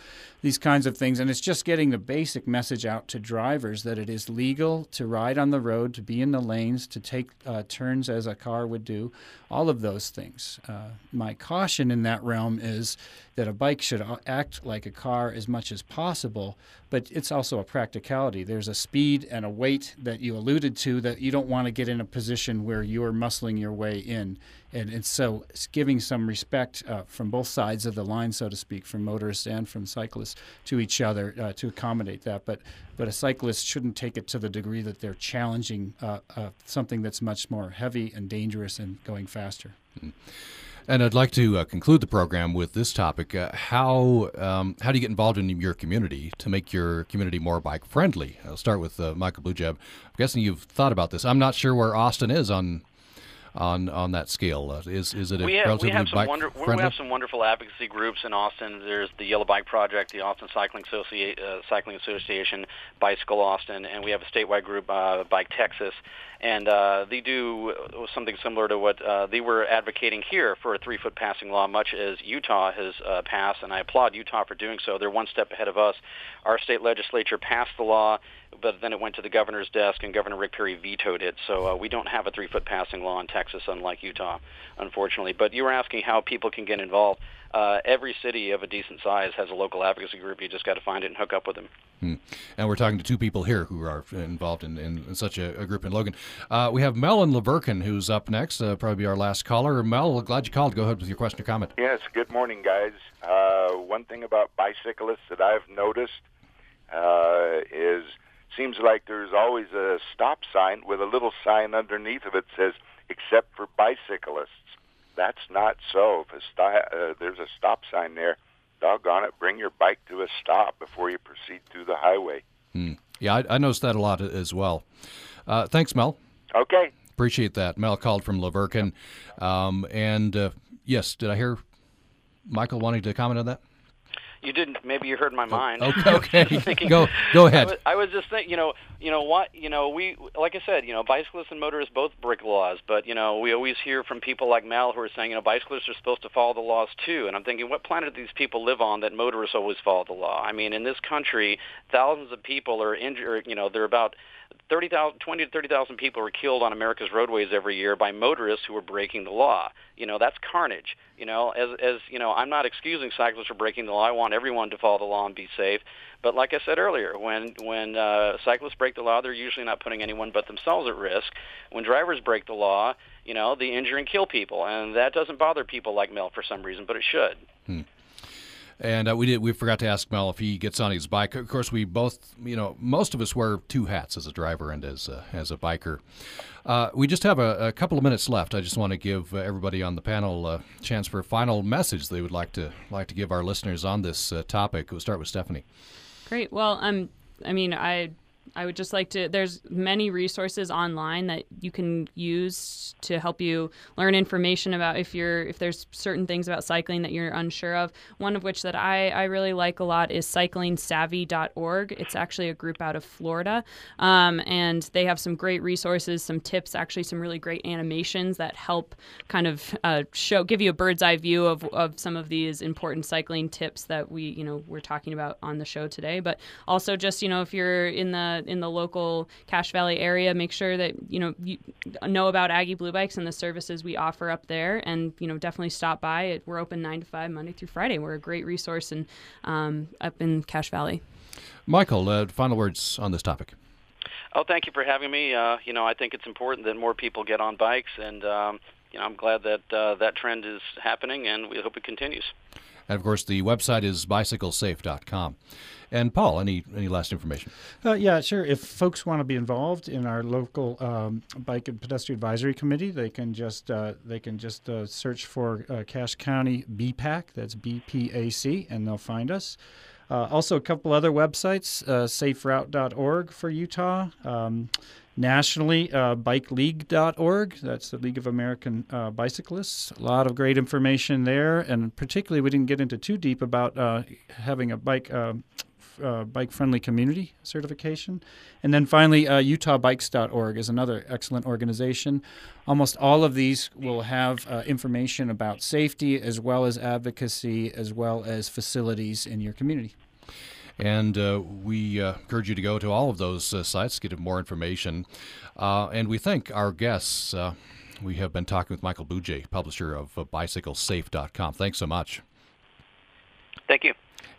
These kinds of things. And it's just getting the basic message out to drivers that it is legal to ride on the road, to be in the lanes, to take uh, turns as a car would do, all of those things. Uh, my caution in that realm is that a bike should act like a car as much as possible, but it's also a practicality. There's a speed and a weight that you alluded to that you don't want to get in a position where you're muscling your way in. And, and so giving some respect uh, from both sides of the line, so to speak, from motorists and from cyclists to each other uh, to accommodate that. But, but a cyclist shouldn't take it to the degree that they're challenging uh, uh something that's much more heavy and dangerous and going faster. Mm-hmm. And I'd like to uh, conclude the program with this topic: uh, how um, how do you get involved in your community to make your community more bike friendly? I'll start with uh, Michael Bluejay. I'm guessing you've thought about this. I'm not sure where Austin is on on on that scale? Uh, is is it a we have, relatively we have some bike wonder, friendly? We have some wonderful advocacy groups in Austin. There's the Yellow Bike Project, the Austin Cycling, Associ- uh, Cycling Association, Bicycle Austin, and we have a statewide group, uh, Bike Texas, and uh, they do something similar to what uh, they were advocating here for a three-foot passing law, much as Utah has uh, passed, and I applaud Utah for doing so. They're one step ahead of us. Our state legislature passed the law, but then it went to the governor's desk, and Governor Rick Perry vetoed it. So uh, we don't have a three-foot passing law in Texas, unlike Utah, unfortunately. But you were asking how people can get involved. Uh, every city of a decent size has a local advocacy group. You just got to find it and hook up with them. Hmm. And we're talking to two people here who are involved in, in, in such a, a, group in Logan. Uh, we have Mel and La Verkin, who's up next. Uh, probably be our last caller. Mel, glad you called. Go ahead with your question or comment. Yes. Good morning, guys. Uh, one thing about bicyclists that I've noticed uh, is seems like there's always a stop sign with a little sign underneath of it says "except for bicyclists." That's not so. If a sti- uh, there's a stop sign there, doggone it, bring your bike to a stop before you proceed through the highway. Hmm. Yeah, I, I, noticed that a lot as well. Uh, thanks, Mel. Okay. Appreciate that. Mel called from La Verkin. Um, and uh, yes, did I hear Michael wanting to comment on that? You didn't. Maybe you heard my oh, mind. Okay. *laughs* okay. thinking, go. Go ahead. I was, I was just thinking. You know. You know what? You know we. Like I said. You know, bicyclists and motorists both break laws, but you know we always hear from people like Mel who are saying you know bicyclists are supposed to follow the laws too. And I'm thinking, what planet do these people live on that motorists always follow the law? I mean, in this country, thousands of people are injured. You know, they're about 30,000, 20 to 30,000 people are killed on America's roadways every year by motorists who are breaking the law. You know, that's carnage. You know, as as you know, I'm not excusing cyclists for breaking the law. I want everyone to follow the law and be safe. But like I said earlier, when when uh, cyclists break the law, they're usually not putting anyone but themselves at risk. When drivers break the law, you know, they injure and kill people, and that doesn't bother people like Mel for some reason, but it should. Hmm. And uh, we did. We forgot to ask Mel if he gets on his bike. Of course, we both, you know, most of us wear two hats as a driver and as a, as a biker. Uh, we just have a, a, couple of minutes left. I just want to give uh, everybody on the panel a chance for a final message they would like to like to give our listeners on this uh, topic. We'll start with Stephanie. Great. Well, um, I mean, I I would just like to. There's many resources online that you can use to help you learn information about if you're if there's certain things about cycling that you're unsure of. One of which that I I really like a lot is cyclingsavvy.org. It's actually a group out of Florida, um, and they have some great resources, some tips, actually some really great animations that help kind of uh, show give you a bird's eye view of of some of these important cycling tips that we you know we're talking about on the show today. But also just you know if you're in the in the local Cache Valley area, make sure that you know you know about Aggie Blue Bikes and the services we offer up there, and you know definitely stop by. We're open nine to five Monday through Friday. We're a great resource and um, up in Cache Valley. Michael, uh, final words on this topic. Oh, thank you for having me. Uh, you know, I think it's important that more people get on bikes, and um, you know, I'm glad that uh, that trend is happening, and we hope it continues. And of course, the website is bicyclesafe.com. And Paul, any any last information? Uh, yeah, sure. If folks want to be involved in our local um, bike and pedestrian advisory committee, they can just uh, they can just uh, search for uh, Cache County BPAC. That's BPAC, and they'll find us. Uh, also, a couple other websites: uh, SafeRoute.org for Utah. Um, nationally, uh, BikeLeague.org. That's the League of American uh, Bicyclists. A lot of great information there, and particularly, we didn't get into too deep about uh, having a bike. Uh, bike friendly community certification. And then finally, uh, UtahBikes.org is another excellent organization. Almost all of these will have uh, information about safety as well as advocacy as well as facilities in your community. And uh, we uh, encourage you to go to all of those uh, sites to get more information. Uh, and we thank our guests. Uh, we have been talking with Michael Bluejay, publisher of uh, BicycleSafe.com. Thanks so much. Thank you.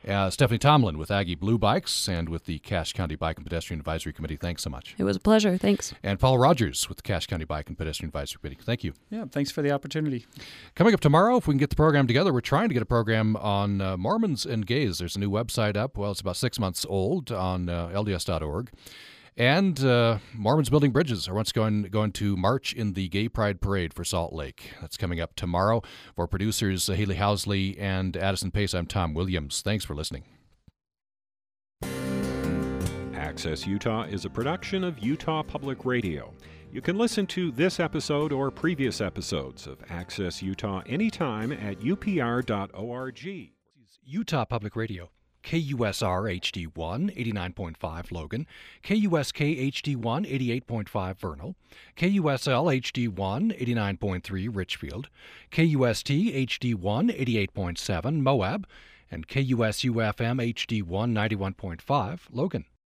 Uh, Stephanie Tomlin with Aggie Blue Bikes and with the Cache County Bike and Pedestrian Advisory Committee. Thanks so much. It was a pleasure. Thanks. And Paul Rogers with the Cache County Bike and Pedestrian Advisory Committee. Thank you. Yeah, thanks for the opportunity. Coming up tomorrow, if we can get the program together, we're trying to get a program on uh, Mormons and gays. There's a new website up. Well, it's about six months old on uh, LDS.org. And uh, Mormons Building Bridges are once going going to march in the Gay Pride Parade for Salt Lake. That's coming up tomorrow. For producers uh, Haley Housley and Addison Pace, I'm Tom Williams. Thanks for listening. Access Utah is a production of Utah Public Radio. You can listen to this episode or previous episodes of Access Utah anytime at upr.org. Utah Public Radio. KUSR HD1 89.5 Logan, KUSK HD1 88.5 Vernal, KUSL HD1 89.3 Richfield, KUST HD1 88.7 Moab, and KUSU FM HD1 91.5 Logan.